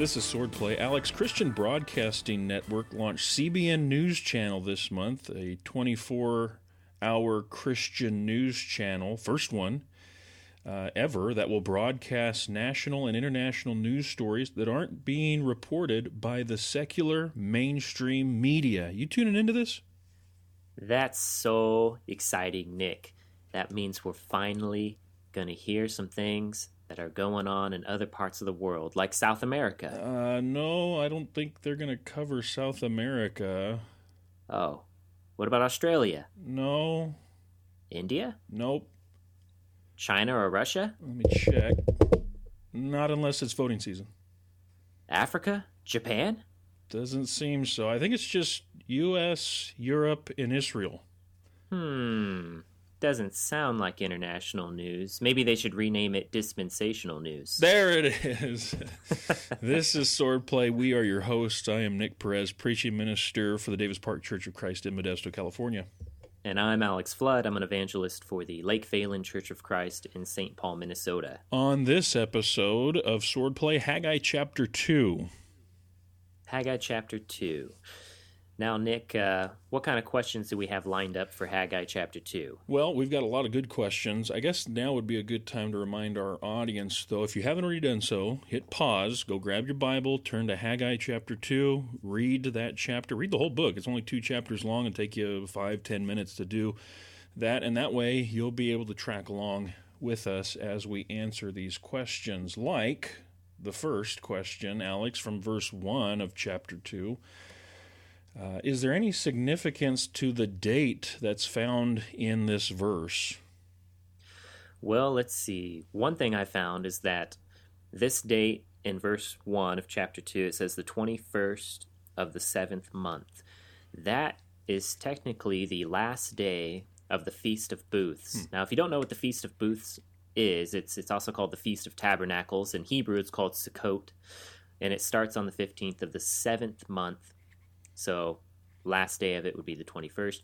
This is Swordplay. Alex Christian Broadcasting Network launched CBN News Channel this month, a 24 hour Christian news channel, first one uh, ever, that will broadcast national and international news stories that aren't being reported by the secular mainstream media. You tuning into this? That's so exciting, Nick. That means we're finally going to hear some things that are going on in other parts of the world, like South America. Uh, no, I don't think they're going to cover South America. Oh. What about Australia? No. India? Nope. China or Russia? Let me check. Not unless it's voting season. Africa? Japan? Doesn't seem so. I think it's just U.S., Europe, and Israel. Hmm doesn't sound like international news. Maybe they should rename it dispensational news. There it is. this is Swordplay. We are your hosts. I am Nick Perez, preaching minister for the Davis Park Church of Christ in Modesto, California. And I'm Alex Flood. I'm an evangelist for the Lake Phalen Church of Christ in St. Paul, Minnesota. On this episode of Swordplay, Haggai chapter 2. Haggai chapter 2. Now, Nick, uh, what kind of questions do we have lined up for Haggai chapter 2? Well, we've got a lot of good questions. I guess now would be a good time to remind our audience, though, if you haven't already done so, hit pause, go grab your Bible, turn to Haggai chapter 2, read that chapter, read the whole book. It's only two chapters long and take you five, ten minutes to do that. And that way, you'll be able to track along with us as we answer these questions, like the first question, Alex, from verse 1 of chapter 2. Uh, is there any significance to the date that's found in this verse? Well, let's see. One thing I found is that this date in verse 1 of chapter 2, it says the 21st of the seventh month. That is technically the last day of the Feast of Booths. Hmm. Now, if you don't know what the Feast of Booths is, it's, it's also called the Feast of Tabernacles. In Hebrew, it's called Sukkot, and it starts on the 15th of the seventh month so last day of it would be the 21st.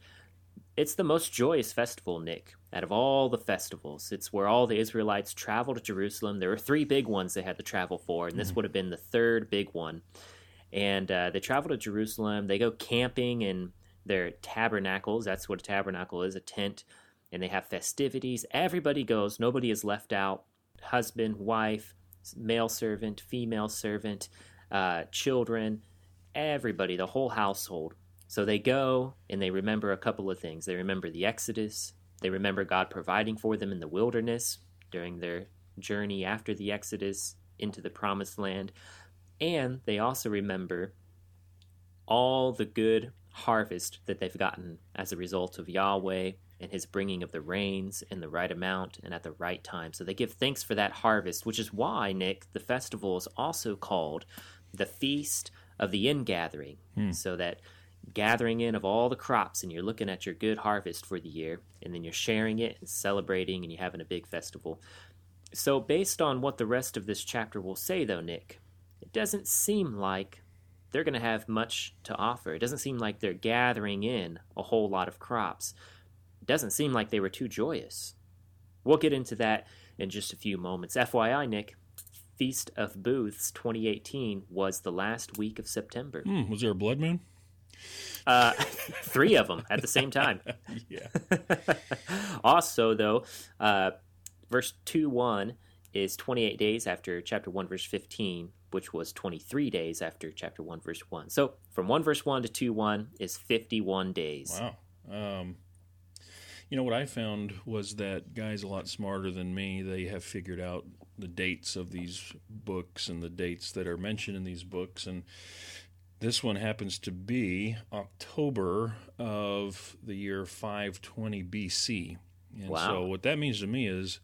It's the most joyous festival, Nick, out of all the festivals. It's where all the Israelites travel to Jerusalem. There were three big ones they had to travel for, and this mm-hmm. would have been the third big one. And uh, they travel to Jerusalem. They go camping in their tabernacles. That's what a tabernacle is a tent. And they have festivities. Everybody goes, nobody is left out. Husband, wife, male servant, female servant, uh, children everybody, the whole household. So they go and they remember a couple of things. They remember the Exodus, they remember God providing for them in the wilderness during their journey after the Exodus into the promised land, and they also remember all the good harvest that they've gotten as a result of Yahweh and his bringing of the rains in the right amount and at the right time. So they give thanks for that harvest, which is why, Nick, the festival is also called the Feast of the ingathering, hmm. so that gathering in of all the crops and you're looking at your good harvest for the year and then you're sharing it and celebrating and you're having a big festival. So, based on what the rest of this chapter will say, though, Nick, it doesn't seem like they're going to have much to offer. It doesn't seem like they're gathering in a whole lot of crops. It doesn't seem like they were too joyous. We'll get into that in just a few moments. FYI, Nick, Feast of Booths 2018 was the last week of September. Hmm, was there a blood moon? Uh, three of them at the same time. yeah. also, though, uh, verse 2 1 is 28 days after chapter 1, verse 15, which was 23 days after chapter 1, verse 1. So from 1 verse 1 to 2 1 is 51 days. Wow. Um, you know, what I found was that guys a lot smarter than me, they have figured out the dates of these books and the dates that are mentioned in these books. And this one happens to be October of the year 520 BC. And wow. so, what that means to me is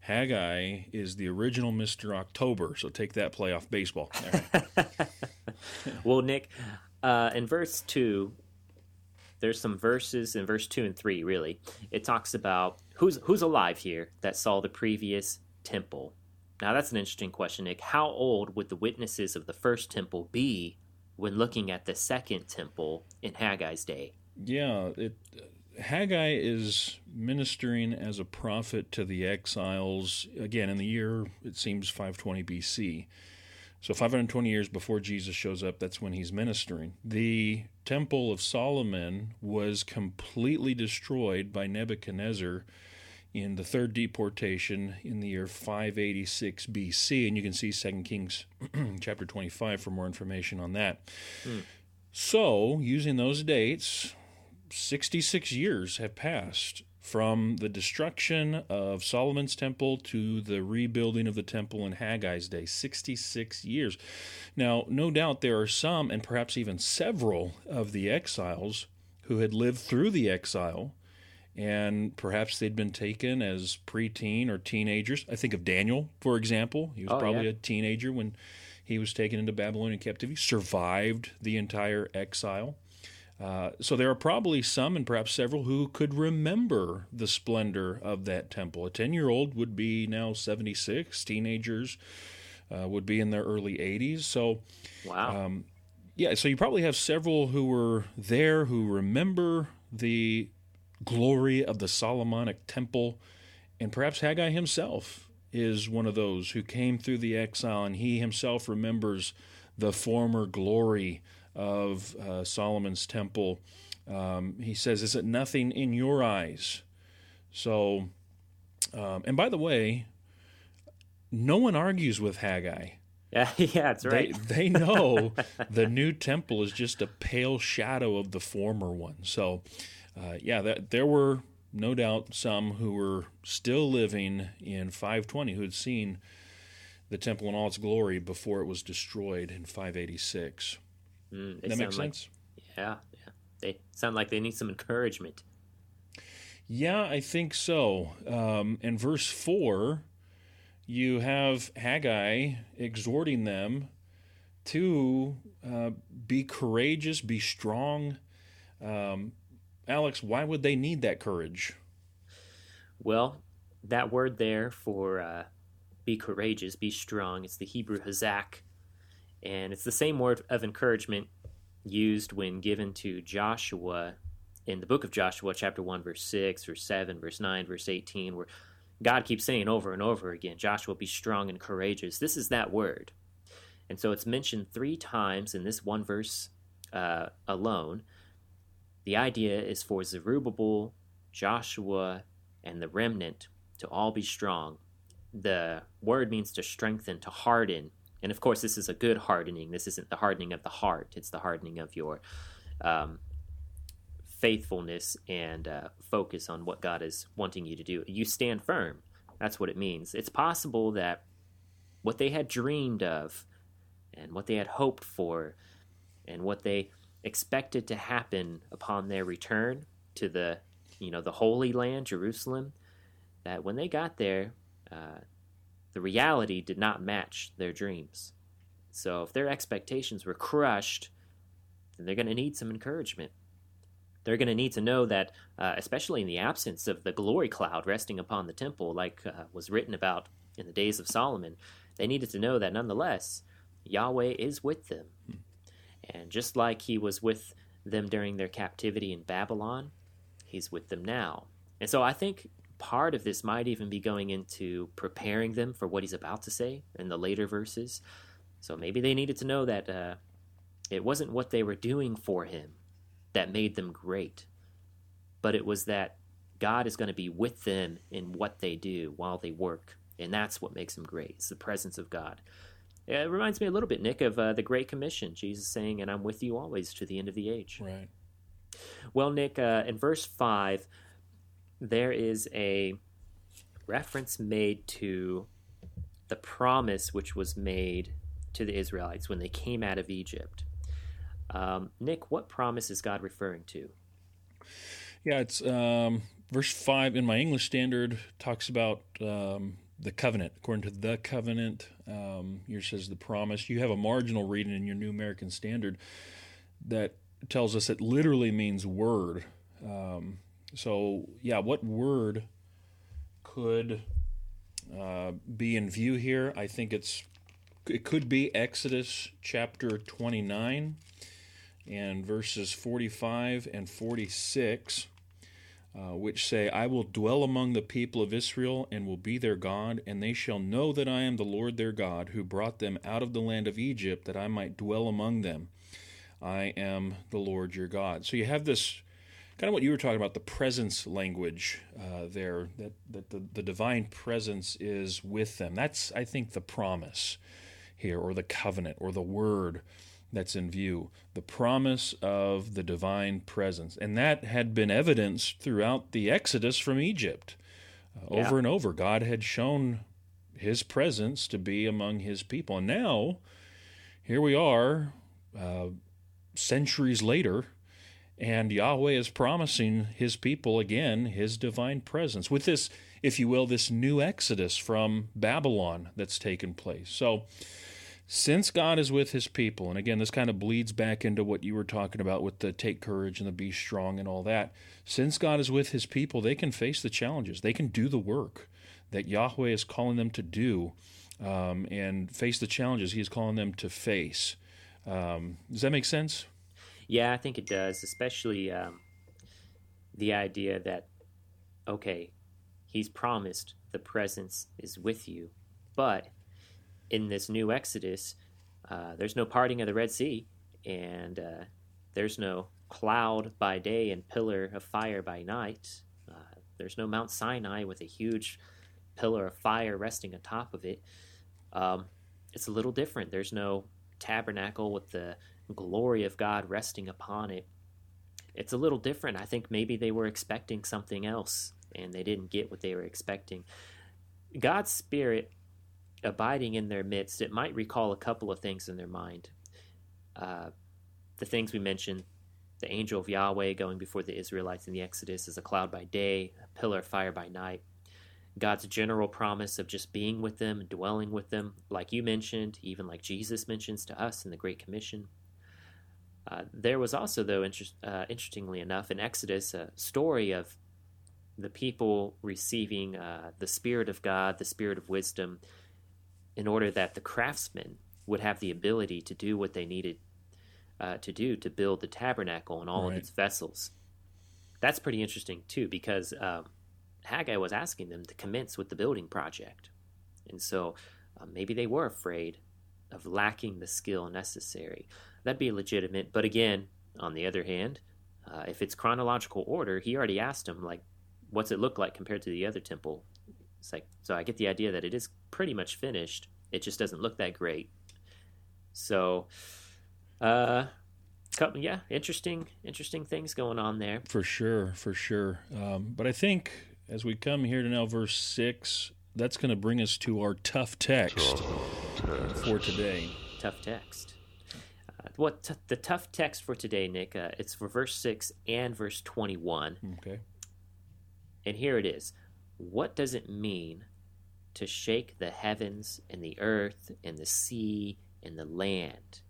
Haggai is the original Mr. October. So, take that play off baseball. well, Nick, uh, in verse 2, there's some verses in verse 2 and 3 really it talks about who's who's alive here that saw the previous temple now, that's an interesting question, Nick. How old would the witnesses of the first temple be when looking at the second temple in Haggai's day? Yeah, it, Haggai is ministering as a prophet to the exiles, again, in the year, it seems, 520 BC. So 520 years before Jesus shows up, that's when he's ministering. The Temple of Solomon was completely destroyed by Nebuchadnezzar in the third deportation in the year 586 BC, and you can see 2 Kings chapter 25 for more information on that. Mm. So, using those dates, 66 years have passed from the destruction of Solomon's temple to the rebuilding of the temple in Haggai's day 66 years. Now, no doubt there are some, and perhaps even several, of the exiles who had lived through the exile, and perhaps they'd been taken as preteen or teenagers. I think of Daniel, for example. He was oh, probably yeah. a teenager when he was taken into Babylonian captivity, survived the entire exile. Uh, so there are probably some and perhaps several who could remember the splendor of that temple. A 10 year old would be now 76, teenagers uh, would be in their early 80s. So, wow. Um, yeah, so you probably have several who were there who remember the glory of the Solomonic temple, and perhaps Haggai himself is one of those who came through the exile and he himself remembers the former glory of uh, Solomon's temple. Um, he says, Is it nothing in your eyes? So, um, and by the way, no one argues with Haggai. Yeah, yeah, that's right. They, they know the new temple is just a pale shadow of the former one. So, uh, yeah, that, there were no doubt some who were still living in 520 who had seen the temple in all its glory before it was destroyed in 586. Mm, that makes sense. Like, yeah, yeah. They sound like they need some encouragement. Yeah, I think so. Um, in verse 4, you have Haggai exhorting them to uh, be courageous, be strong. Um, Alex, why would they need that courage? Well, that word there for uh, be courageous, be strong, it's the Hebrew hazak, and it's the same word of encouragement used when given to Joshua in the book of Joshua, chapter 1, verse 6, verse 7, verse 9, verse 18, where God keeps saying over and over again, Joshua, be strong and courageous. This is that word. And so it's mentioned three times in this one verse uh, alone. The idea is for Zerubbabel, Joshua, and the remnant to all be strong. The word means to strengthen, to harden. And of course, this is a good hardening. This isn't the hardening of the heart, it's the hardening of your um, faithfulness and uh, focus on what God is wanting you to do. You stand firm. That's what it means. It's possible that what they had dreamed of and what they had hoped for and what they expected to happen upon their return to the you know the holy land jerusalem that when they got there uh, the reality did not match their dreams. So if their expectations were crushed then they're going to need some encouragement. They're going to need to know that uh, especially in the absence of the glory cloud resting upon the temple like uh, was written about in the days of solomon they needed to know that nonetheless yahweh is with them. Hmm. And just like he was with them during their captivity in Babylon, he's with them now. And so I think part of this might even be going into preparing them for what he's about to say in the later verses. So maybe they needed to know that uh, it wasn't what they were doing for him that made them great, but it was that God is going to be with them in what they do while they work. And that's what makes them great. It's the presence of God. It reminds me a little bit, Nick, of uh, the Great Commission. Jesus saying, "And I'm with you always to the end of the age." Right. Well, Nick, uh, in verse five, there is a reference made to the promise which was made to the Israelites when they came out of Egypt. Um, Nick, what promise is God referring to? Yeah, it's um, verse five in my English Standard talks about um, the covenant, according to the covenant. Um, here says the promise. You have a marginal reading in your New American Standard that tells us it literally means word. Um, so, yeah, what word could uh, be in view here? I think it's it could be Exodus chapter 29 and verses 45 and 46. Uh, which say, I will dwell among the people of Israel and will be their God, and they shall know that I am the Lord their God, who brought them out of the land of Egypt, that I might dwell among them. I am the Lord your God. So you have this kind of what you were talking about, the presence language uh, there, that, that the, the divine presence is with them. That's, I think, the promise here, or the covenant, or the word that's in view the promise of the divine presence. And that had been evidenced throughout the Exodus from Egypt. Uh, yeah. Over and over, God had shown his presence to be among his people. And now, here we are, uh, centuries later, and Yahweh is promising his people again his divine presence with this, if you will, this new exodus from Babylon that's taken place. So, since God is with his people, and again, this kind of bleeds back into what you were talking about with the take courage and the be strong and all that. Since God is with his people, they can face the challenges, they can do the work that Yahweh is calling them to do um, and face the challenges he is calling them to face. Um, does that make sense? Yeah, I think it does, especially um, the idea that, okay, he's promised the presence is with you, but in this new Exodus, uh, there's no parting of the Red Sea, and uh, there's no cloud by day and pillar of fire by night. Uh, there's no Mount Sinai with a huge pillar of fire resting atop of it. Um, it's a little different. There's no tabernacle with the glory of God resting upon it. It's a little different. I think maybe they were expecting something else and they didn't get what they were expecting. God's Spirit abiding in their midst, it might recall a couple of things in their mind. Uh, the things we mentioned the angel of Yahweh going before the Israelites in the Exodus as a cloud by day, a pillar of fire by night. God's general promise of just being with them dwelling with them, like you mentioned, even like Jesus mentions to us in the Great Commission. Uh, there was also, though, inter- uh, interestingly enough, in Exodus, a story of the people receiving uh, the Spirit of God, the Spirit of wisdom, in order that the craftsmen would have the ability to do what they needed uh, to do to build the tabernacle and all right. of its vessels. That's pretty interesting too, because um, Haggai was asking them to commence with the building project, and so uh, maybe they were afraid of lacking the skill necessary. That'd be legitimate, but again, on the other hand, uh, if it's chronological order, he already asked them like, "What's it look like compared to the other temple?" It's like so I get the idea that it is pretty much finished. It just doesn't look that great. So, uh, yeah, interesting, interesting things going on there. For sure, for sure. Um, but I think as we come here to now verse six, that's going to bring us to our tough text, tough text. for today. Tough text. Uh, what t- the tough text for today, Nick? Uh, it's for verse six and verse twenty-one. Okay. And here it is. What does it mean to shake the heavens and the earth and the sea and the land?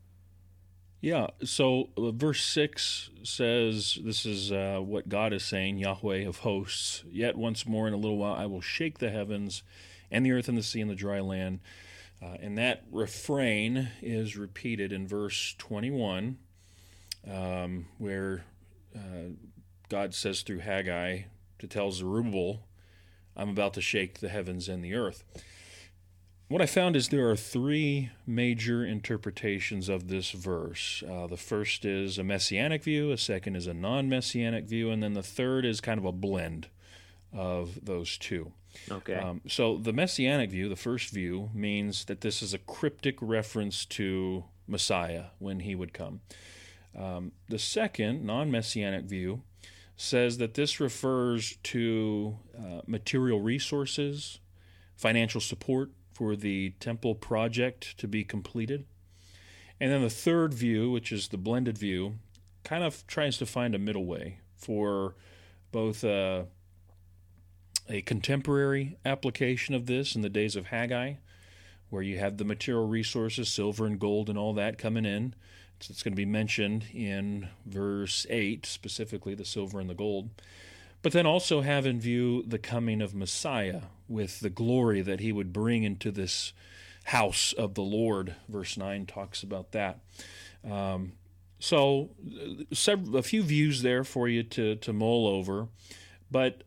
Yeah, so uh, verse 6 says, This is uh, what God is saying, Yahweh of hosts. Yet once more in a little while I will shake the heavens and the earth and the sea and the dry land. Uh, and that refrain is repeated in verse 21, um, where uh, God says through Haggai to tell Zerubbabel, I'm about to shake the heavens and the earth. What I found is there are three major interpretations of this verse. Uh, the first is a messianic view, a second is a non messianic view, and then the third is kind of a blend of those two. Okay. Um, so the messianic view, the first view, means that this is a cryptic reference to Messiah when he would come. Um, the second, non messianic view, says that this refers to uh, material resources, financial support for the temple project to be completed. And then the third view, which is the blended view, kind of tries to find a middle way for both uh, a contemporary application of this in the days of Haggai, where you have the material resources, silver and gold and all that coming in, it's going to be mentioned in verse 8, specifically the silver and the gold. But then also have in view the coming of Messiah with the glory that he would bring into this house of the Lord. Verse 9 talks about that. Um, so, several, a few views there for you to, to mull over. But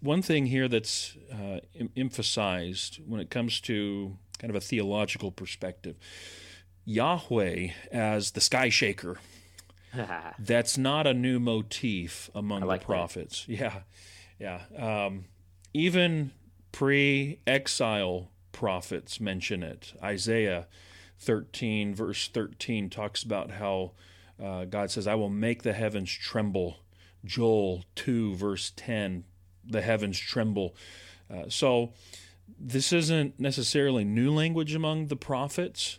one thing here that's uh, em- emphasized when it comes to kind of a theological perspective Yahweh as the sky shaker. That's not a new motif among like the that. prophets. Yeah, yeah. Um, even pre-exile prophets mention it. Isaiah 13, verse 13, talks about how uh, God says, "I will make the heavens tremble." Joel 2, verse 10, the heavens tremble. Uh, so this isn't necessarily new language among the prophets,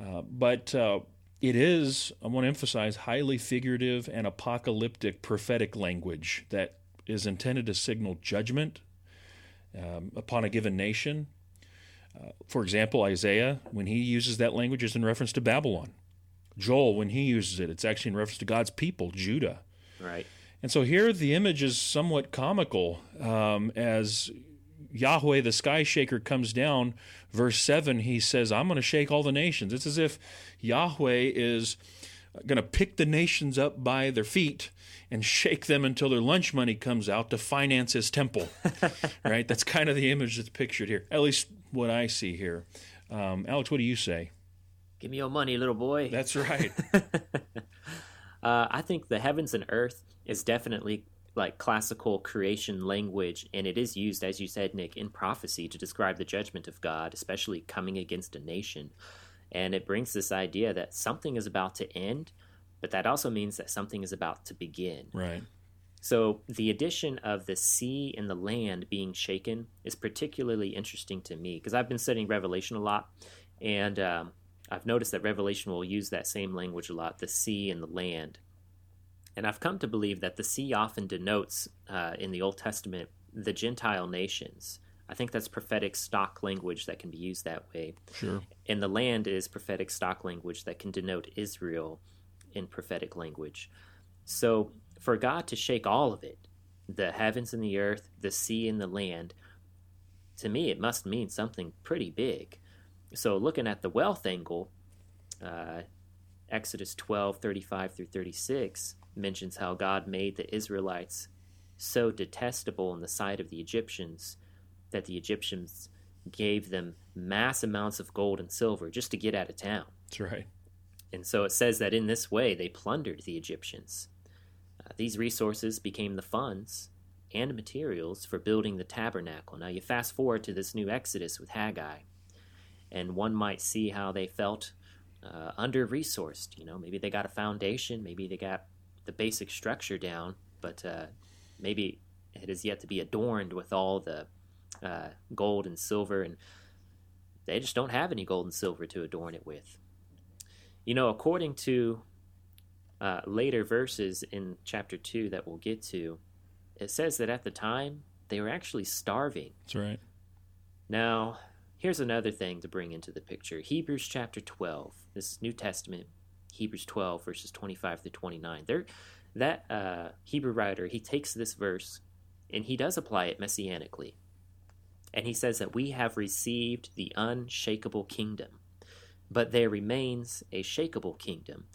uh, but uh, it is, I want to emphasize, highly figurative and apocalyptic prophetic language that is intended to signal judgment um, upon a given nation. Uh, for example, Isaiah, when he uses that language, is in reference to Babylon. Joel, when he uses it, it's actually in reference to God's people, Judah. right. And so here the image is somewhat comical um, as Yahweh, the sky shaker, comes down. Verse 7, he says, I'm going to shake all the nations. It's as if Yahweh is going to pick the nations up by their feet and shake them until their lunch money comes out to finance his temple. right? That's kind of the image that's pictured here, at least what I see here. Um, Alex, what do you say? Give me your money, little boy. That's right. Uh, I think the heavens and earth is definitely like classical creation language, and it is used, as you said, Nick, in prophecy to describe the judgment of God, especially coming against a nation. And it brings this idea that something is about to end, but that also means that something is about to begin. right. So the addition of the sea and the land being shaken is particularly interesting to me because I've been studying Revelation a lot, and um, I've noticed that Revelation will use that same language a lot, the sea and the land. And I've come to believe that the sea often denotes uh, in the Old Testament the Gentile nations. I think that's prophetic stock language that can be used that way. Sure. And the land is prophetic stock language that can denote Israel in prophetic language. So for God to shake all of it, the heavens and the earth, the sea and the land, to me it must mean something pretty big. So looking at the wealth angle, uh, Exodus 12, 35 through 36 mentions how God made the Israelites so detestable in the sight of the Egyptians that the Egyptians gave them mass amounts of gold and silver just to get out of town. That's right. And so it says that in this way they plundered the Egyptians. Uh, these resources became the funds and materials for building the tabernacle. Now you fast forward to this new Exodus with Haggai, and one might see how they felt uh, under resourced. You know, maybe they got a foundation, maybe they got the basic structure down, but uh, maybe it is yet to be adorned with all the uh, gold and silver, and they just don't have any gold and silver to adorn it with. You know, according to uh, later verses in chapter 2 that we'll get to, it says that at the time they were actually starving. That's right. Now, here's another thing to bring into the picture Hebrews chapter 12. This New Testament, Hebrews 12, verses 25 through 29. There, that uh, Hebrew writer, he takes this verse and he does apply it messianically. And he says that we have received the unshakable kingdom, but there remains a shakable kingdom,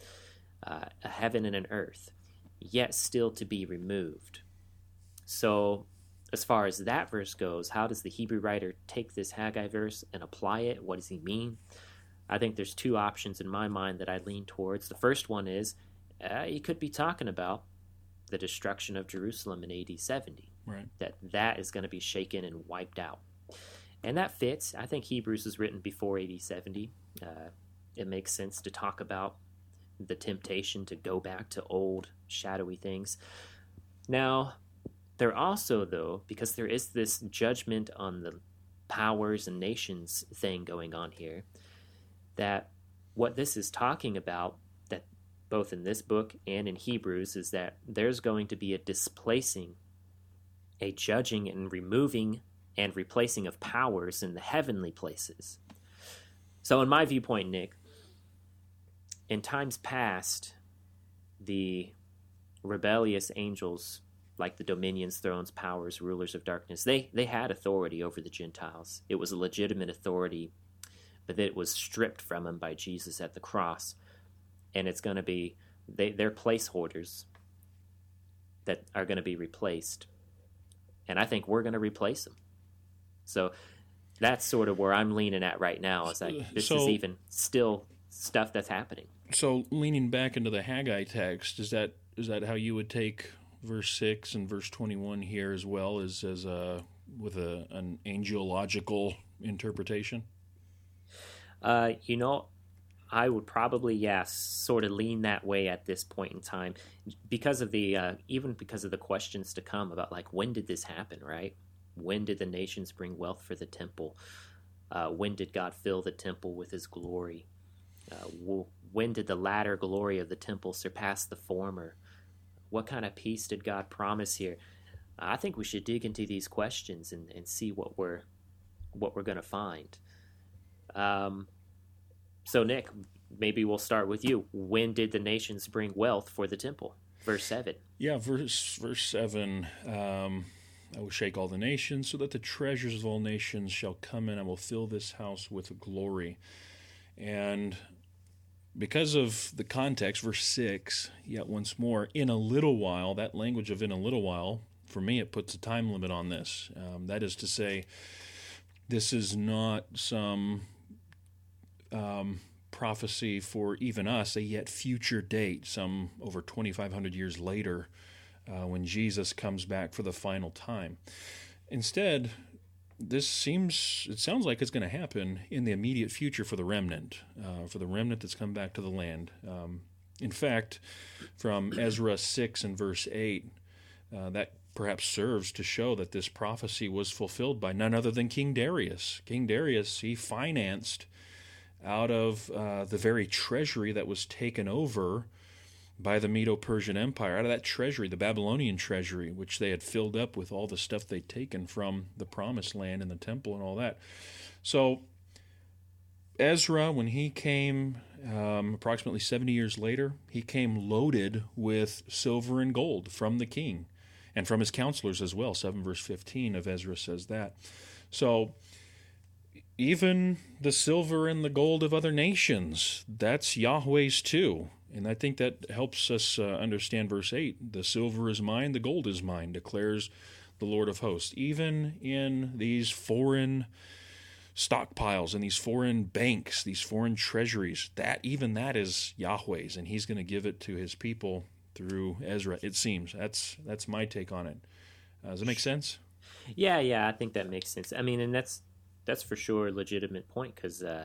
uh, a heaven and an earth, yet still to be removed. So, as far as that verse goes, how does the Hebrew writer take this Haggai verse and apply it? What does he mean? I think there's two options in my mind that I lean towards. The first one is uh, he could be talking about the destruction of Jerusalem in AD 70 Right. that that is going to be shaken and wiped out. And that fits. I think Hebrews was written before AD 70. Uh, it makes sense to talk about the temptation to go back to old, shadowy things. Now, there also, though, because there is this judgment on the powers and nations thing going on here, that what this is talking about, that both in this book and in Hebrews, is that there's going to be a displacing a judging and removing and replacing of powers in the heavenly places. So, in my viewpoint, Nick, in times past, the rebellious angels, like the dominions, thrones, powers, rulers of darkness, they, they had authority over the Gentiles. It was a legitimate authority, but it was stripped from them by Jesus at the cross. And it's going to be, they, they're placeholders that are going to be replaced and I think we're going to replace them. So that's sort of where I'm leaning at right now. Is like this So- is even still stuff that's happening. So leaning back into the Haggai text, is that is that how you would take verse six and verse twenty one here as well as as a with a an angelological interpretation? Uh, you know, I would probably, yeah, sort of lean that way at this point in time because of the, uh, even because of the questions to come about like, when did this happen, right? When did the nations bring wealth for the temple? Uh, when did God fill the temple with his glory? Uh, when did the latter glory of the temple surpass the former? What kind of peace did God promise here? I think we should dig into these questions and, and see what we're what we're going to find. Um, so, Nick, maybe we'll start with you. When did the nations bring wealth for the temple? Verse 7. Yeah, verse verse seven. Um, I will shake all the nations, so that the treasures of all nations shall come in. I will fill this house with glory. And because of the context, verse six, yet once more, in a little while, that language of in a little while, for me, it puts a time limit on this. Um, that is to say, this is not some um, prophecy for even us, a yet future date, some over 2,500 years later, uh, when Jesus comes back for the final time. Instead, this seems, it sounds like it's going to happen in the immediate future for the remnant, uh, for the remnant that's come back to the land. Um, in fact, from Ezra 6 and verse 8, uh, that perhaps serves to show that this prophecy was fulfilled by none other than King Darius. King Darius, he financed out of uh, the very treasury that was taken over by the Medo Persian Empire, out of that treasury, the Babylonian treasury, which they had filled up with all the stuff they'd taken from the promised land and the temple and all that. So, Ezra, when he came um, approximately 70 years later, he came loaded with silver and gold from the king and from his counselors as well. 7 verse 15 of Ezra says that. So, even the silver and the gold of other nations, that's Yahweh's too. And I think that helps us uh, understand verse 8. The silver is mine, the gold is mine, declares the Lord of hosts. Even in these foreign stockpiles and these foreign banks, these foreign treasuries, that even that is Yahweh's, and He's going to give it to His people through Ezra. It seems that's that's my take on it. Uh, does it make sense? Yeah, yeah, I think that makes sense. I mean, and that's that's for sure a legitimate point because uh,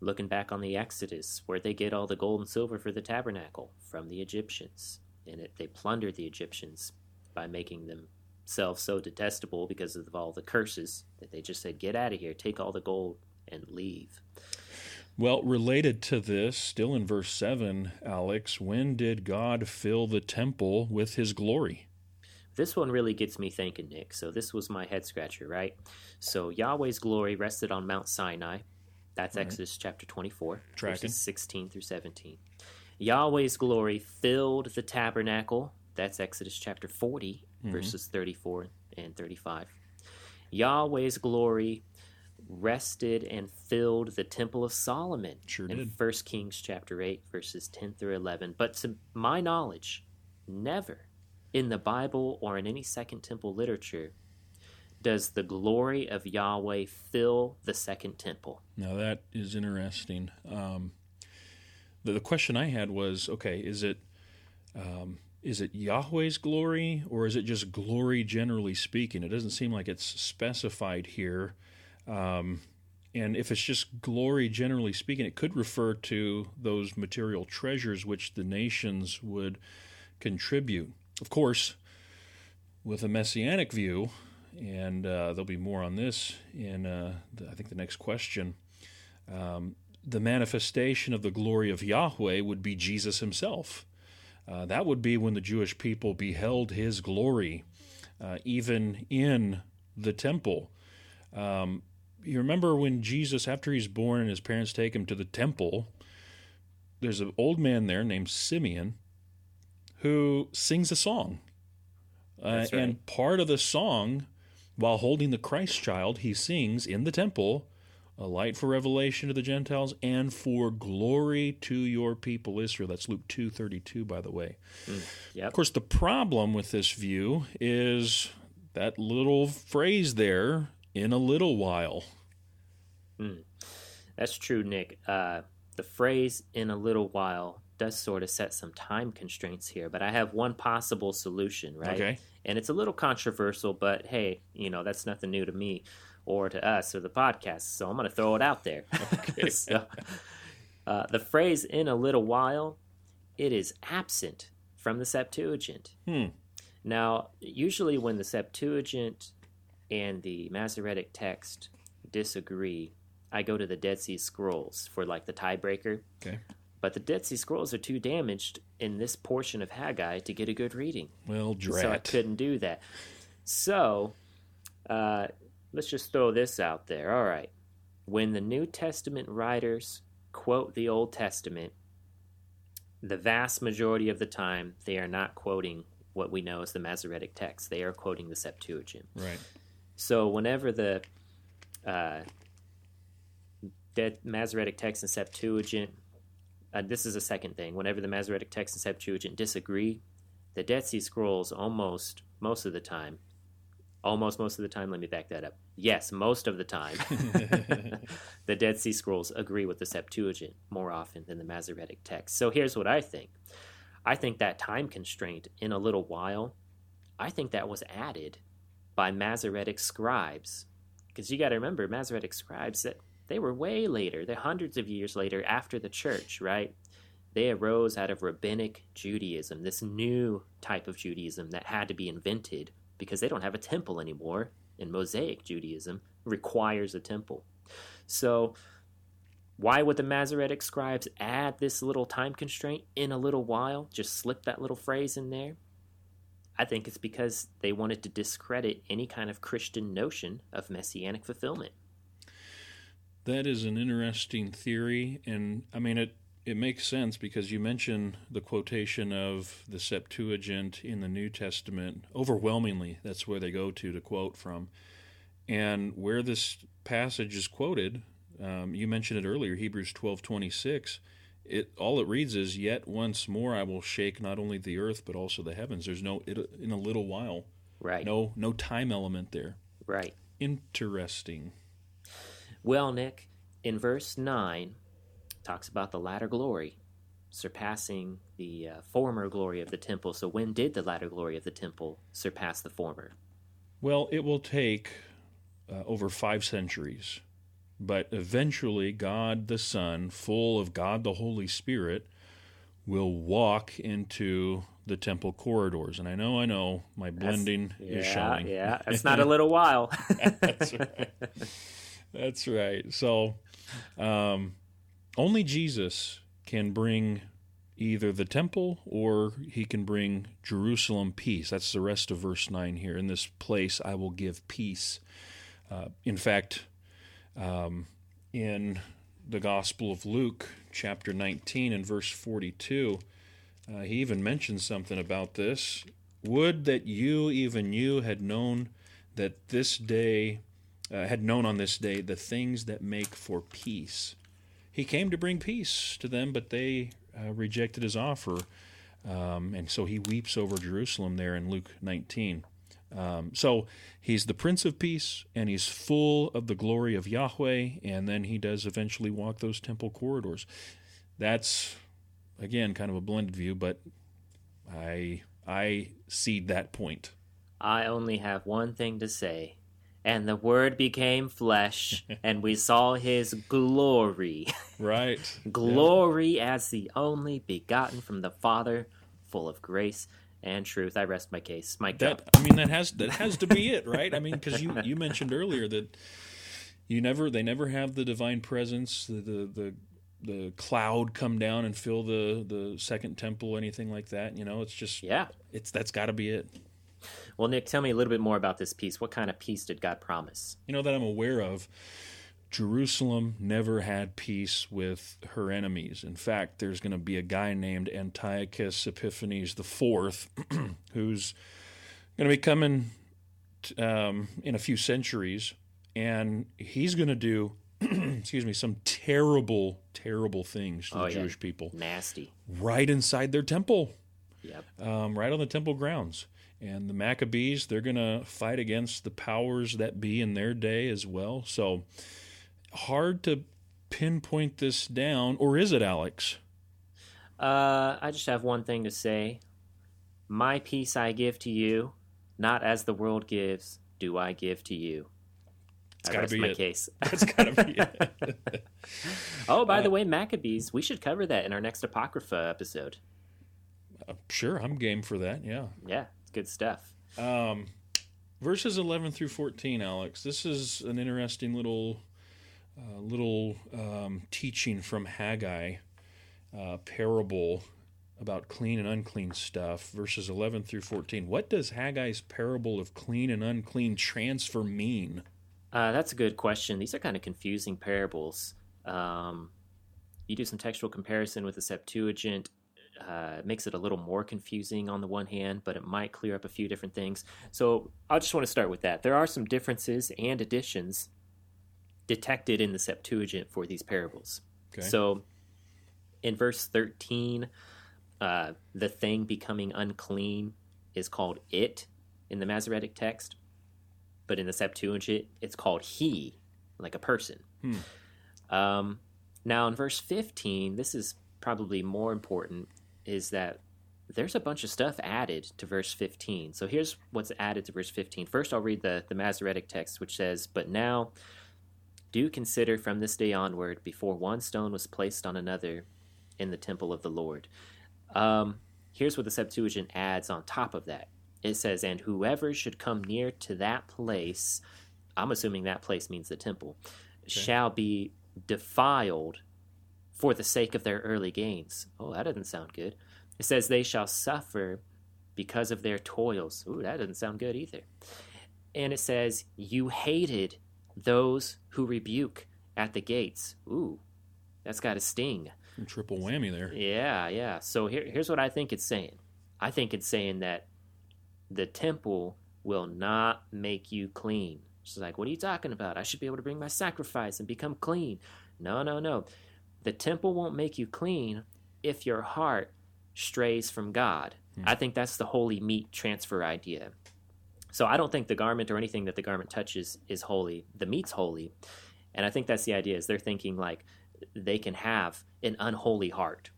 looking back on the Exodus, where they get all the gold and silver for the tabernacle from the Egyptians, and it, they plundered the Egyptians by making themselves so detestable because of all the curses that they just said, "Get out of here, take all the gold and leave." Well, related to this, still in verse 7, Alex, when did God fill the temple with his glory? This one really gets me thinking, Nick. So this was my head scratcher, right? So Yahweh's glory rested on Mount Sinai. That's Exodus chapter 24, Tracking. verses 16 through 17. Yahweh's glory filled the tabernacle. That's Exodus chapter 40, mm-hmm. verses 34 and 35. Yahweh's glory rested and filled the temple of Solomon Sure in did. 1 Kings chapter 8 verses 10 through 11 but to my knowledge never in the Bible or in any second temple literature does the glory of Yahweh fill the second temple Now, that is interesting. Um, the, the question I had was okay, is it. Um, is it Yahweh's glory or is it just glory generally speaking? It doesn't seem like it's specified here. Um, and if it's just glory generally speaking, it could refer to those material treasures which the nations would contribute. Of course, with a messianic view, and uh, there'll be more on this in, uh, the, I think, the next question. Um, the manifestation of the glory of Yahweh would be Jesus himself. Uh, that would be when the Jewish people beheld his glory, uh, even in the temple. Um, you remember when Jesus, after he's born and his parents take him to the temple, there's an old man there named Simeon who sings a song. Uh, right. And part of the song, while holding the Christ child, he sings in the temple, a light for revelation to the Gentiles and for glory to your people Israel. That's Luke 2:32 by the way. yep Of course, the problem with this view is that little phrase there, in a little while. That's true, Nick. Uh, the phrase in a little while does sort of set some time constraints here, but I have one possible solution, right? Okay. And it's a little controversial, but hey, you know, that's nothing new to me or to us or the podcast, so I'm going to throw it out there. Okay. so, uh, the phrase in a little while, it is absent from the Septuagint. Hmm. Now, usually when the Septuagint and the Masoretic text disagree, I go to the Dead Sea Scrolls for like the tiebreaker. Okay. But the Dead Sea Scrolls are too damaged in this portion of Haggai to get a good reading. Well, So I couldn't do that. So uh, let's just throw this out there. All right. When the New Testament writers quote the Old Testament, the vast majority of the time they are not quoting what we know as the Masoretic text. They are quoting the Septuagint. Right. So whenever the uh, Dead Masoretic text and Septuagint, uh, this is a second thing. Whenever the Masoretic text and Septuagint disagree, the Dead Sea Scrolls almost most of the time, almost most of the time. Let me back that up. Yes, most of the time, the Dead Sea Scrolls agree with the Septuagint more often than the Masoretic text. So here's what I think. I think that time constraint in a little while, I think that was added by Masoretic scribes. Because you got to remember, Masoretic scribes, that they were way later. They're hundreds of years later after the church, right? They arose out of rabbinic Judaism, this new type of Judaism that had to be invented because they don't have a temple anymore. And Mosaic Judaism requires a temple. So, why would the Masoretic scribes add this little time constraint in a little while? Just slip that little phrase in there? I think it's because they wanted to discredit any kind of Christian notion of messianic fulfillment. That is an interesting theory, and I mean it. It makes sense because you mention the quotation of the Septuagint in the New Testament. Overwhelmingly, that's where they go to to quote from, and where this passage is quoted. Um, you mentioned it earlier, Hebrews twelve twenty six. It all it reads is, "Yet once more I will shake not only the earth but also the heavens." There's no it, in a little while, Right. no no time element there. Right. Interesting. Well, Nick, in verse 9, talks about the latter glory surpassing the uh, former glory of the temple. So, when did the latter glory of the temple surpass the former? Well, it will take uh, over five centuries, but eventually, God the Son, full of God the Holy Spirit, will walk into the temple corridors. And I know, I know, my blending is showing. Yeah, it's not a little while. That's right. That's right. So, um, only Jesus can bring either the temple or he can bring Jerusalem peace. That's the rest of verse 9 here. In this place I will give peace. Uh, in fact, um, in the Gospel of Luke, chapter 19 and verse 42, uh, he even mentions something about this. Would that you, even you, had known that this day, uh, had known on this day the things that make for peace. He came to bring peace to them, but they uh, rejected his offer. Um, and so he weeps over Jerusalem there in Luke 19. Um, so he's the Prince of Peace, and he's full of the glory of Yahweh, and then he does eventually walk those temple corridors. That's, again, kind of a blended view, but I I cede that point. I only have one thing to say. And the Word became flesh, and we saw his glory. Right. glory as the only begotten from the Father, full of grace and truth. I rest my case. Mike That. I mean that has that has to be it, right? I mean because you you mentioned earlier that you never they never have the divine presence, the the the, the cloud come down and fill the the second temple, anything like that. You know, it's just Yeah. it's that's got to be it. Well, Nick, tell me a little bit more about this peace. What kind of peace did God promise? You know that I'm aware of. Jerusalem never had peace with her enemies. In fact, there's going to be a guy named Antiochus Epiphanes IV who's going to be coming um, in a few centuries, and he's going to do, excuse me, some terrible, terrible things to Oh, the yeah. Jewish people Nasty. right inside their temple Yep. um, right on the temple grounds. And the Maccabees, they're going to fight against the powers that be in their day as well. So hard to pinpoint this down, or is it, Alex? Uh, I just have one thing to say. My peace I give to you, not as the world gives, do I give to you. It's I gotta be my it. case. That's got to be it. oh, by Uh, the way, Maccabees, we should cover that in our next Apocrypha episode. sure, I'm game for that. Yeah. Yeah, good stuff. Um, verses 11 through 14, Alex. This is an interesting little uh, little um, teaching from Haggai, uh, parable about clean and unclean stuff. Verses 11 through 14. What does Haggai's parable of clean and unclean transfer mean? Uh, that's a good question. These are kind of confusing parables. Um, you do some textual comparison with the Septuagint, uh, makes it a little more confusing on the one hand, but it might clear up a few different things. So I just want to start with that. There are some differences and additions detected in the Septuagint for these parables. Okay. So in verse 13, uh, the thing becoming unclean is called it in the Masoretic text, but in the Septuagint, it's called he, like a person. Hmm. Um, now, in verse 15, this is probably more important, is that there's a bunch of stuff added to verse 15. So here's what's added to verse 15. First, I'll read the, the Masoretic text, which says, But now do consider from this day onward, before one stone was placed on another in the temple of the Lord. Um, here's what the Septuagint adds on top of that. It says, And whoever should come near to that place, I'm assuming that place means the temple, shall be defiled for the sake of their early gains. Oh, that doesn't sound good. It says, They shall suffer because of their toils. Ooh, that doesn't sound good either. And it says, You hated those who rebuke at the gates. Ooh, that's got a sting. Triple whammy there. Yeah, yeah. So here, here's what I think it's saying. I think it's saying that the temple will not make you clean. She's like, what are you talking about? I should be able to bring my sacrifice and become clean. No, no, no. The temple won't make you clean if your heart strays from God. Hmm. I think that's the holy meat transfer idea. So I don't think the garment or anything that the garment touches is holy. The meat's holy. And I think that's the idea is they're thinking like they can have an unholy heart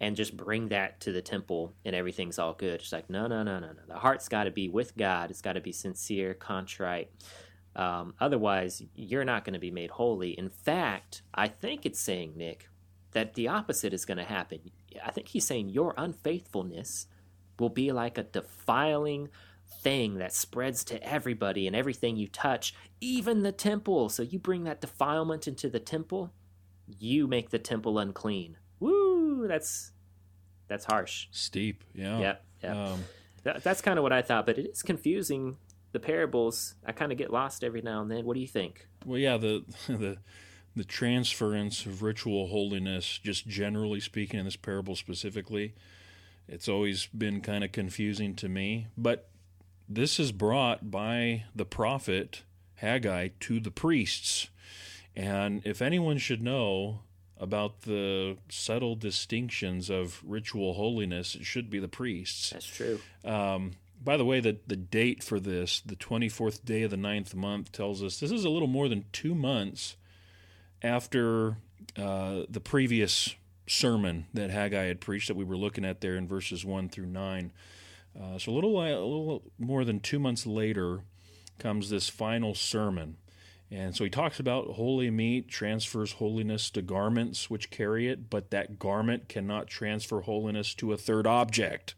and just bring that to the temple and everything's all good. It's like, no, no, no, no, no. The heart's got to be with God. It's got to be sincere, contrite. Um, otherwise, you're not going to be made holy. In fact, I think it's saying, Nick, that the opposite is going to happen. I think he's saying your unfaithfulness will be like a defiling thing that spreads to everybody and everything you touch, even the temple. So you bring that defilement into the temple, you make the temple unclean. Woo! That's that's harsh. Steep. Yeah. Yep. Yep. Um, That, that's kind of what I thought, but it is confusing. The parables, I kind of get lost every now and then. What do you think? Well, yeah, the the the transference of ritual holiness, just generally speaking, in this parable specifically, it's always been kind of confusing to me. But this is brought by the prophet Haggai to the priests, and if anyone should know about the subtle distinctions of ritual holiness, it should be the priests. That's true. Um, by the way, the, the date for this, the 24th day of the ninth month, tells us this is a little more than two months after uh, the previous sermon that Haggai had preached that we were looking at there in verses 1 through 9. Uh, so a little, a little more than two months later comes this final sermon. And so he talks about holy meat transfers holiness to garments which carry it, but that garment cannot transfer holiness to a third object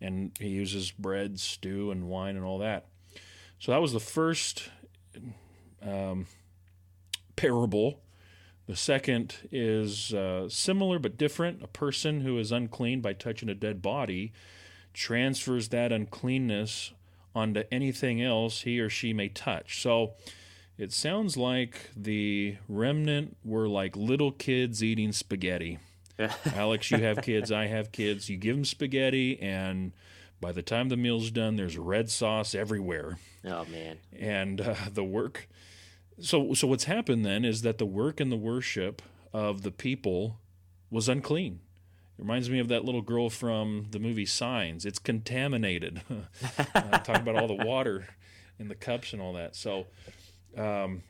and he uses bread, stew, and wine, and all that. So that was the first um, parable. The second is uh, similar but different. A person who is unclean by touching a dead body transfers that uncleanness onto anything else he or she may touch. So it sounds like the remnant were like little kids eating spaghetti. Alex, you have kids, I have kids. You give them spaghetti, and by the time the meal's done, there's red sauce everywhere. Oh man. And uh, the work. So, so what's happened then is that the work and the worship of the people was unclean. It reminds me of that little girl from the movie Signs. It's contaminated. uh, talking about all the water in the cups and all that. So, um,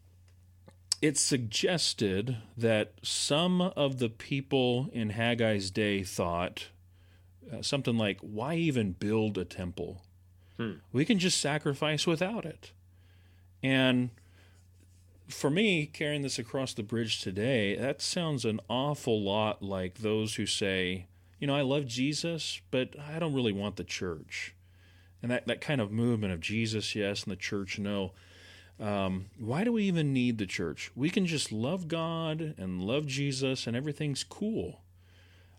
it suggested that some of the people in Haggai's day thought uh, something like, why even build a temple? Hmm. We can just sacrifice without it. And for me, carrying this across the bridge today, that sounds an awful lot like those who say, you know, I love Jesus, but I don't really want the church. And that, that kind of movement of Jesus, yes, and the church, no. Um, why do we even need the church? We can just love God and love Jesus, and everything's cool.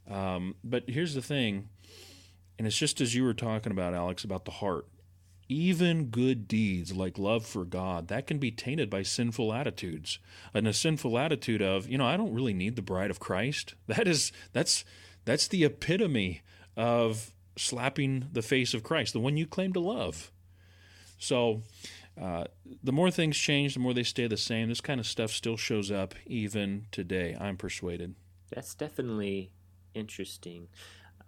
Um, but here's the thing, and it's just as you were talking about, Alex, about the heart. Even good deeds like love for God, that can be tainted by sinful attitudes. And a sinful attitude of, you know, I don't really need the bride of Christ. That is that's that's the epitome of slapping the face of Christ, the one you claim to love. So uh, the more things change, the more they stay the same. This kind of stuff still shows up even today. I'm persuaded. That's definitely interesting.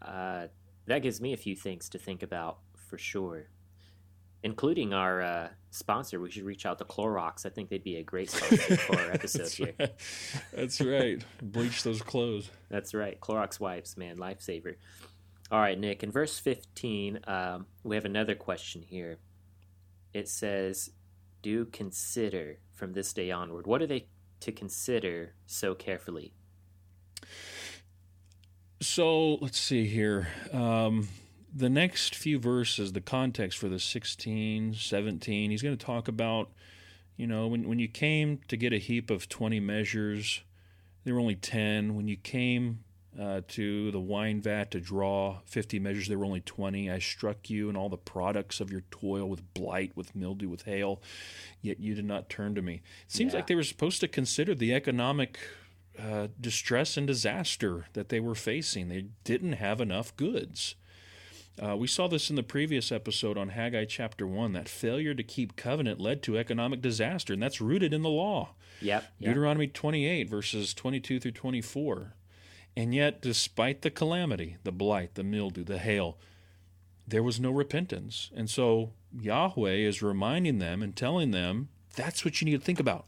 Uh, that gives me a few things to think about for sure, including our uh, sponsor. We should reach out to Clorox. I think they'd be a great sponsor for our episode That's here. Right. That's right. Bleach those clothes. That's right. Clorox wipes, man, lifesaver. All right, Nick. In verse 15, um, we have another question here it says, Do consider from this day onward. What are they to consider so carefully? So let's see here. Um, the next few verses, the context for the 16, 17, he's going to talk about, you know, when, when you came to get a heap of 20 measures, there were only 10. When you came uh, to the wine vat to draw 50 measures. There were only 20. I struck you and all the products of your toil with blight, with mildew, with hail, yet you did not turn to me. It seems yeah. like they were supposed to consider the economic uh, distress and disaster that they were facing. They didn't have enough goods. Uh, we saw this in the previous episode on Haggai chapter 1 that failure to keep covenant led to economic disaster, and that's rooted in the law. Yep, yep. Deuteronomy 28, verses 22 through 24. And yet, despite the calamity, the blight, the mildew, the hail, there was no repentance. And so Yahweh is reminding them and telling them that's what you need to think about.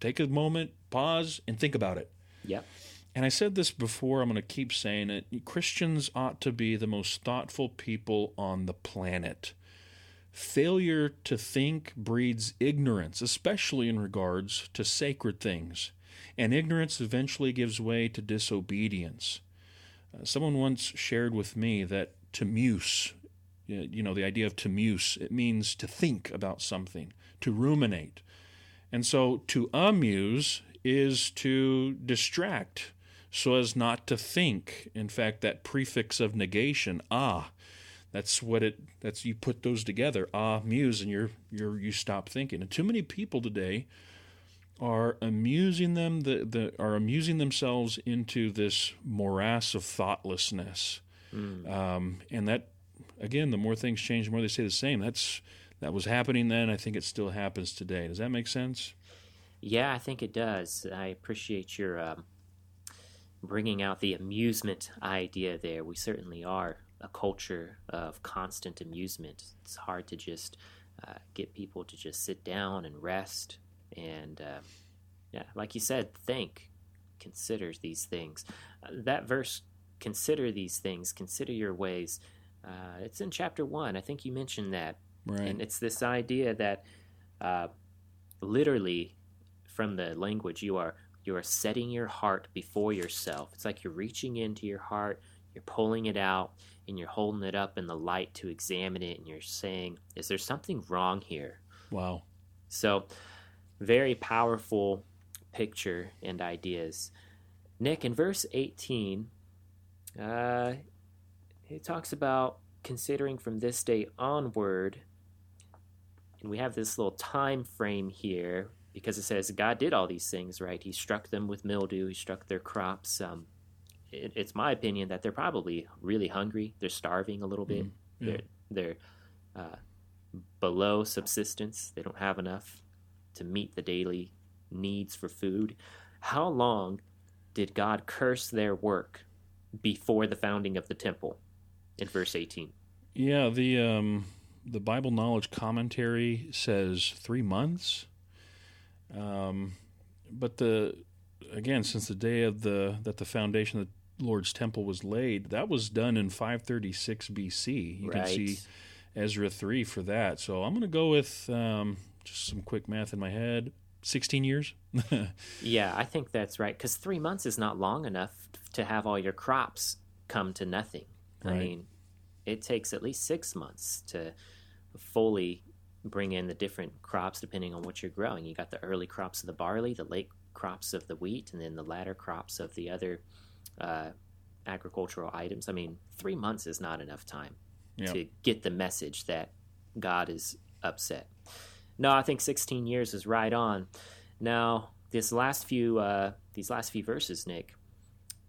Take a moment, pause, and think about it. Yep. And I said this before, I'm going to keep saying it. Christians ought to be the most thoughtful people on the planet. Failure to think breeds ignorance, especially in regards to sacred things and ignorance eventually gives way to disobedience. Uh, someone once shared with me that to muse, you know, the idea of to muse, it means to think about something, to ruminate. And so to amuse is to distract so as not to think. In fact, that prefix of negation, ah, that's what it that's you put those together, ah, muse, and you're you're you stop thinking. And too many people today are amusing them the, the are amusing themselves into this morass of thoughtlessness. Mm. um, and that again the more things change the more they stay the same. That's that was happening then. I think it still happens today. Does that make sense? Yeah i think it does. I appreciate your um, bringing out the amusement idea there. We certainly are a culture of constant amusement. It's hard to just uh, get people to just sit down and rest and uh, yeah, like you said, think, consider these things. Uh, that verse, consider these things, consider your ways. Uh, it's in chapter one. I think you mentioned that, right. and it's this idea that uh, literally, from the language, you are you are setting your heart before yourself. It's like you're reaching into your heart, you're pulling it out, and you're holding it up in the light to examine it, and you're saying, "Is there something wrong here?" Wow. So very powerful picture and ideas. Nick, in verse 18, uh, it talks about considering from this day onward, and we have this little time frame here because it says God did all these things, right? He struck them with mildew, He struck their crops. Um, it, it's my opinion that they're probably really hungry. They're starving a little bit. Mm, yeah. They're they're uh, below subsistence. They don't have enough to meet the daily needs for food. How long did God curse their work before the founding of the temple in verse 18. Yeah, the um, the Bible Knowledge Commentary says three months. Um, but the again, since the day of the that the foundation of the Lord's temple was laid, that was done in 536 BC. You right. can see Ezra three for that. So I'm going to go with um, just some quick math in my head. 16 years. yeah, I think that's right. Because three months is not long enough to have all your crops come to nothing. Right. I mean, it takes at least six months to fully bring in the different crops depending on what you're growing. You got the early crops of the barley, the late crops of the wheat, and then the latter crops of the other uh, agricultural items. I mean, three months is not enough time to get the message that God is upset. No, I think 16 years is right on. Now, this last few uh, these last few verses, Nick,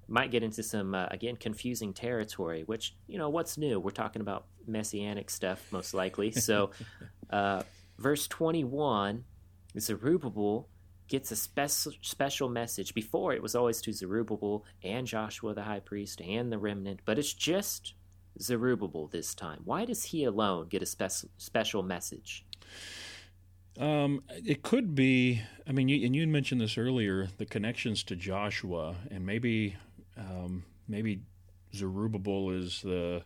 might get into some uh, again confusing territory. Which you know, what's new? We're talking about messianic stuff, most likely. So, uh, verse 21, Zerubbabel gets a special special message. Before it was always to Zerubbabel and Joshua the high priest and the remnant, but it's just Zerubbabel this time. Why does he alone get a spe- special message? Um, it could be. I mean, you, and you mentioned this earlier, the connections to Joshua, and maybe, um, maybe Zerubbabel is the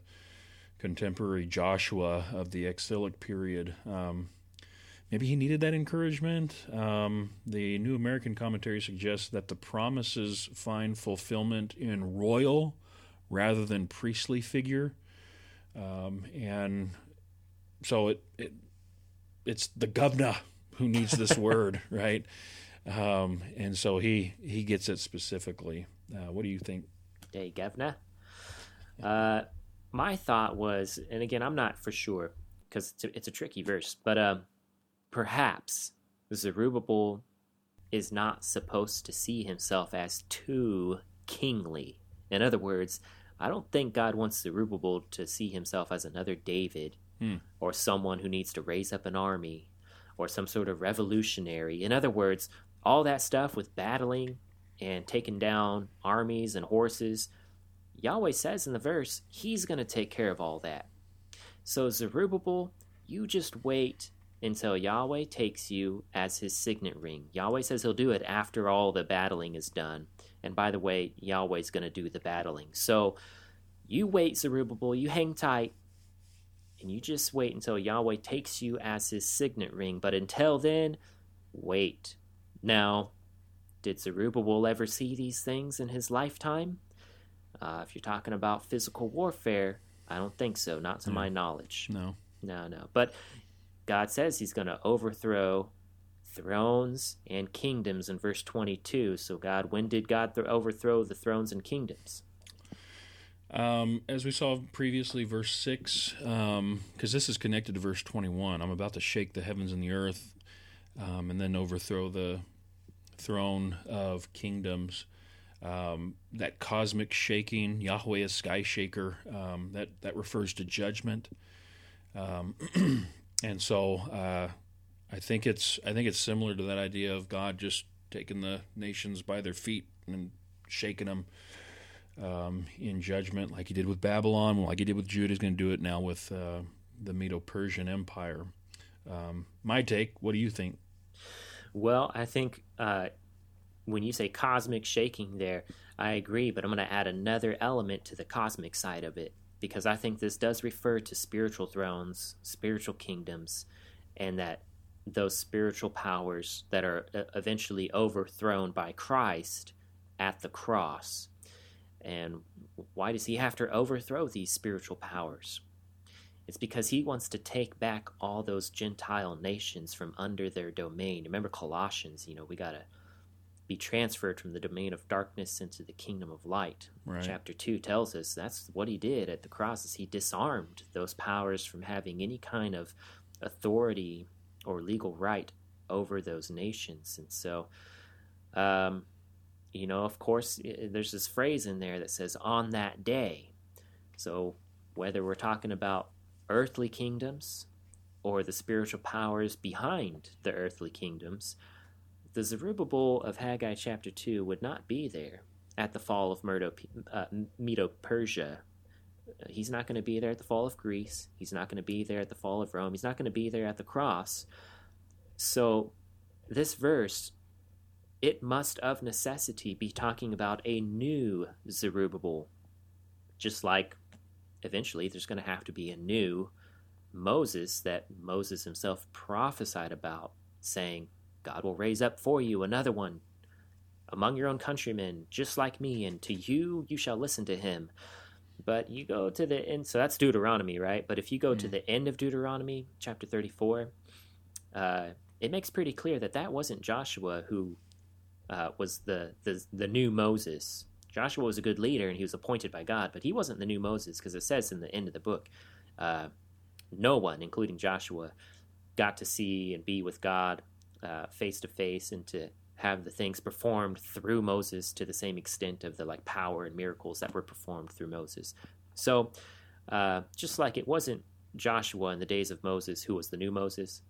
contemporary Joshua of the exilic period. Um, maybe he needed that encouragement. Um, the New American Commentary suggests that the promises find fulfillment in royal rather than priestly figure, um, and so it, it it's the governor who needs this word, right? Um, and so he he gets it specifically. Uh, what do you think? Hey, governor. Uh, my thought was, and again, I'm not for sure because it's a, it's a tricky verse, but um, perhaps Zerubbabel is not supposed to see himself as too kingly. In other words, I don't think God wants Zerubbabel to see himself as another David hmm. or someone who needs to raise up an army or some sort of revolutionary. In other words, all that stuff with battling and taking down armies and horses, Yahweh says in the verse, He's going to take care of all that. So, Zerubbabel, you just wait until Yahweh takes you as His signet ring. Yahweh says He'll do it after all the battling is done. And by the way, Yahweh's going to do the battling. So, you wait, Zerubbabel, you hang tight, and you just wait until Yahweh takes you as his signet ring. But until then, wait. Now, did Zerubbabel ever see these things in his lifetime? Uh, if you're talking about physical warfare, I don't think so, not to my knowledge. No. No, no. But God says he's going to overthrow thrones and kingdoms in verse 22. So, God, when did God th- overthrow the thrones and kingdoms? Um, as we saw previously, verse 6, because um, this is connected to verse 21, I'm about to shake the heavens and the earth um, and then overthrow the throne of kingdoms. Um, that cosmic shaking, Yahweh is sky shaker, um, that, that refers to judgment. Um, and so uh, I think it's I think it's similar to that idea of God just taking the nations by their feet and shaking them um, in judgment, like he did with Babylon, like he did with Judah. He's going to do it now with uh, the Medo Persian Empire. Um, my take. What do you think? Well, I think uh, when you say cosmic shaking there, I agree, but I'm going to add another element to the cosmic side of it because I think this does refer to spiritual thrones, spiritual kingdoms, and that those spiritual powers that are uh, eventually overthrown by Christ at the cross and why does he have to overthrow these spiritual powers? It's because he wants to take back all those Gentile nations from under their domain. Remember Colossians, you know, we got to be transferred from the domain of darkness into the kingdom of light. Right. Chapter 2 tells us that's what he did at the cross is he disarmed those powers from having any kind of authority or legal right over those nations. And so um, you know, of course, there's this phrase in there that says on that day. So whether we're talking about earthly kingdoms or the spiritual powers behind the earthly kingdoms, the Zerubbabel of Haggai chapter 2 would not be there. at the fall of uh, Medo Persia. He's not going to be there at the fall of Greece. He's not going to be there at the fall of Rome. He's not going to be there at the cross. So, this verse, it must of necessity be talking about a new Zerubbabel. Just like eventually there's going to have to be a new Moses that Moses himself prophesied about, saying, God will raise up for you another one among your own countrymen, just like me, and to you you shall listen to him. But you go to the end, so that's Deuteronomy, right? But if you go mm. to the end of Deuteronomy, chapter 34, uh, it makes pretty clear that that wasn't Joshua who uh, was the, the, the new Moses. Joshua was a good leader and he was appointed by God, but he wasn't the new Moses because it says in the end of the book, uh, no one, including Joshua, got to see and be with God face to face and to have the things performed through Moses to the same extent of the like power and miracles that were performed through Moses. So, uh, just like it wasn't Joshua in the days of Moses who was the new Moses,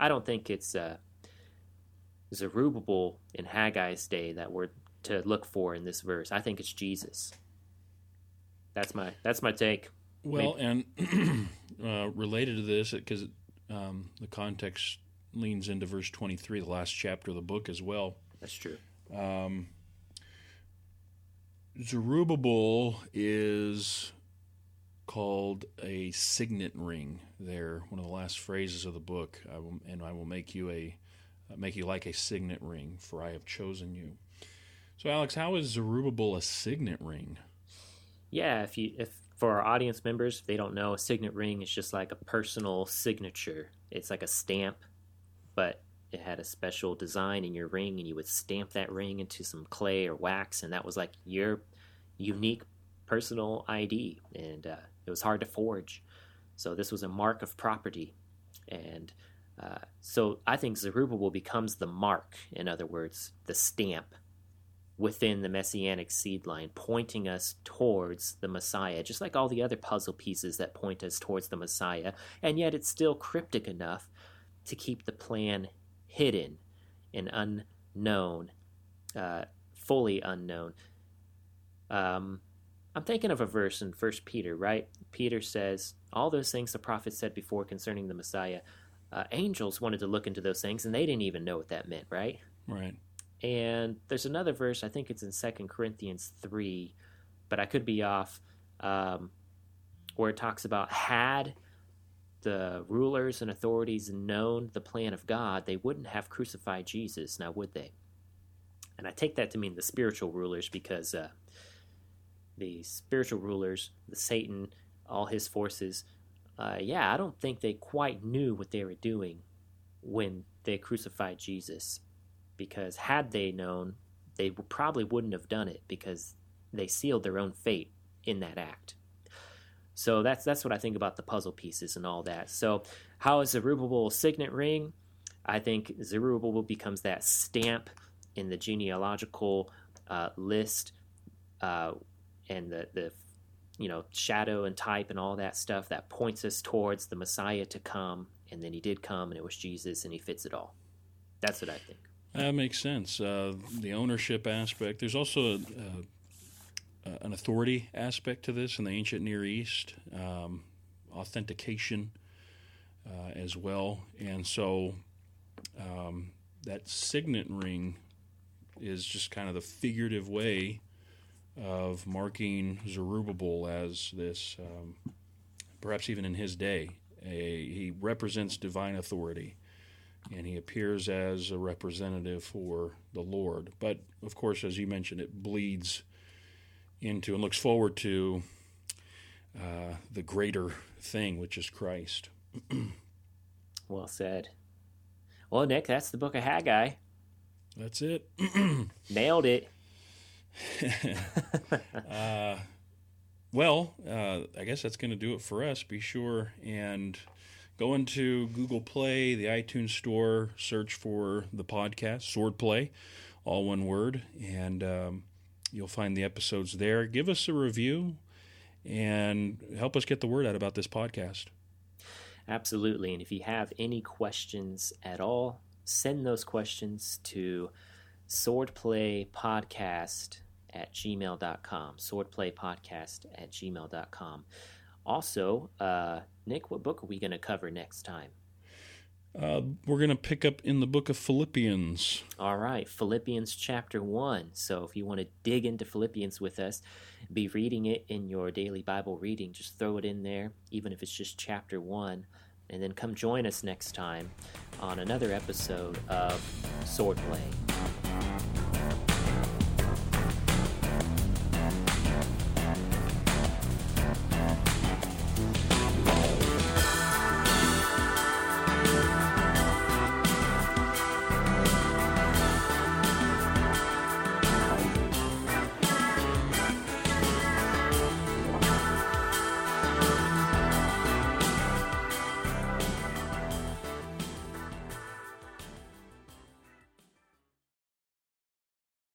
I don't think it's uh, Zerubbabel in Haggai's day that we're to look for in this verse. I think it's Jesus. That's my that's my take. Well, Maybe. and uh, related to this, because um, the context leans into verse 23, the last chapter of the book as well. That's true. Um, Zerubbabel is called a signet ring. There, one of the last phrases of the book, I will, and I will make you a make you like a signet ring, for I have chosen you. So, Alex, how is Zerubbabel a signet ring? Yeah, if you if for our audience members, if they don't know, a signet ring is just like a personal signature. It's like a stamp but it had a special design in your ring and you would stamp that ring into some clay or wax and that was like your unique personal id and uh, it was hard to forge so this was a mark of property and uh, so i think zerubbabel becomes the mark in other words the stamp within the messianic seed line pointing us towards the messiah just like all the other puzzle pieces that point us towards the messiah and yet it's still cryptic enough to keep the plan hidden and unknown, uh, fully unknown. Um, I'm thinking of a verse in First Peter, right? Peter says all those things the prophet said before concerning the Messiah. Uh, angels wanted to look into those things, and they didn't even know what that meant, right? Right. And there's another verse, I think it's in Second Corinthians three, but I could be off, um, where it talks about had the rulers and authorities known the plan of God, they wouldn't have crucified Jesus, now would they? And I take that to mean the spiritual rulers because uh, the spiritual rulers, the Satan, all his forces, uh, yeah, I don't think they quite knew what they were doing when they crucified Jesus. Because had they known, they probably wouldn't have done it because they sealed their own fate in that act. So that's that's what I think about the puzzle pieces and all that. So how is Zerubbabel a signet ring? I think Zerubbabel becomes that stamp in the genealogical uh, list uh, and the, the you know shadow and type and all that stuff that points us towards the Messiah to come. And then he did come, and it was Jesus, and he fits it all. That's what I think. That makes sense. Uh, the ownership aspect. There's also a, uh, an authority aspect to this in the ancient Near East, um, authentication uh, as well, and so um, that signet ring is just kind of the figurative way of marking Zerubbabel as this, um, perhaps even in his day, a, he represents divine authority and he appears as a representative for the Lord. But of course, as you mentioned, it bleeds into and looks forward to uh, the greater thing, which is Christ. well said. Well, Nick, that's the book of Haggai. That's it. Nailed it. Uh, well, uh, I guess that's going to do it for us. Be sure and go into Google Play, the iTunes Store, search for the podcast, Sword Play, all one word, and um, You'll find the episodes there. Give us a review and help us get the word out about this podcast. Absolutely. And if you have any questions at all, send those questions to swordplaypodcast at gmail.com. Swordplaypodcast at gmail.com. Also, uh, Nick, what book are we going to cover next time? Uh, we're going to pick up in the book of Philippians. All right, Philippians chapter 1. So if you want to dig into Philippians with us, be reading it in your daily Bible reading, just throw it in there, even if it's just chapter 1. And then come join us next time on another episode of Swordplay.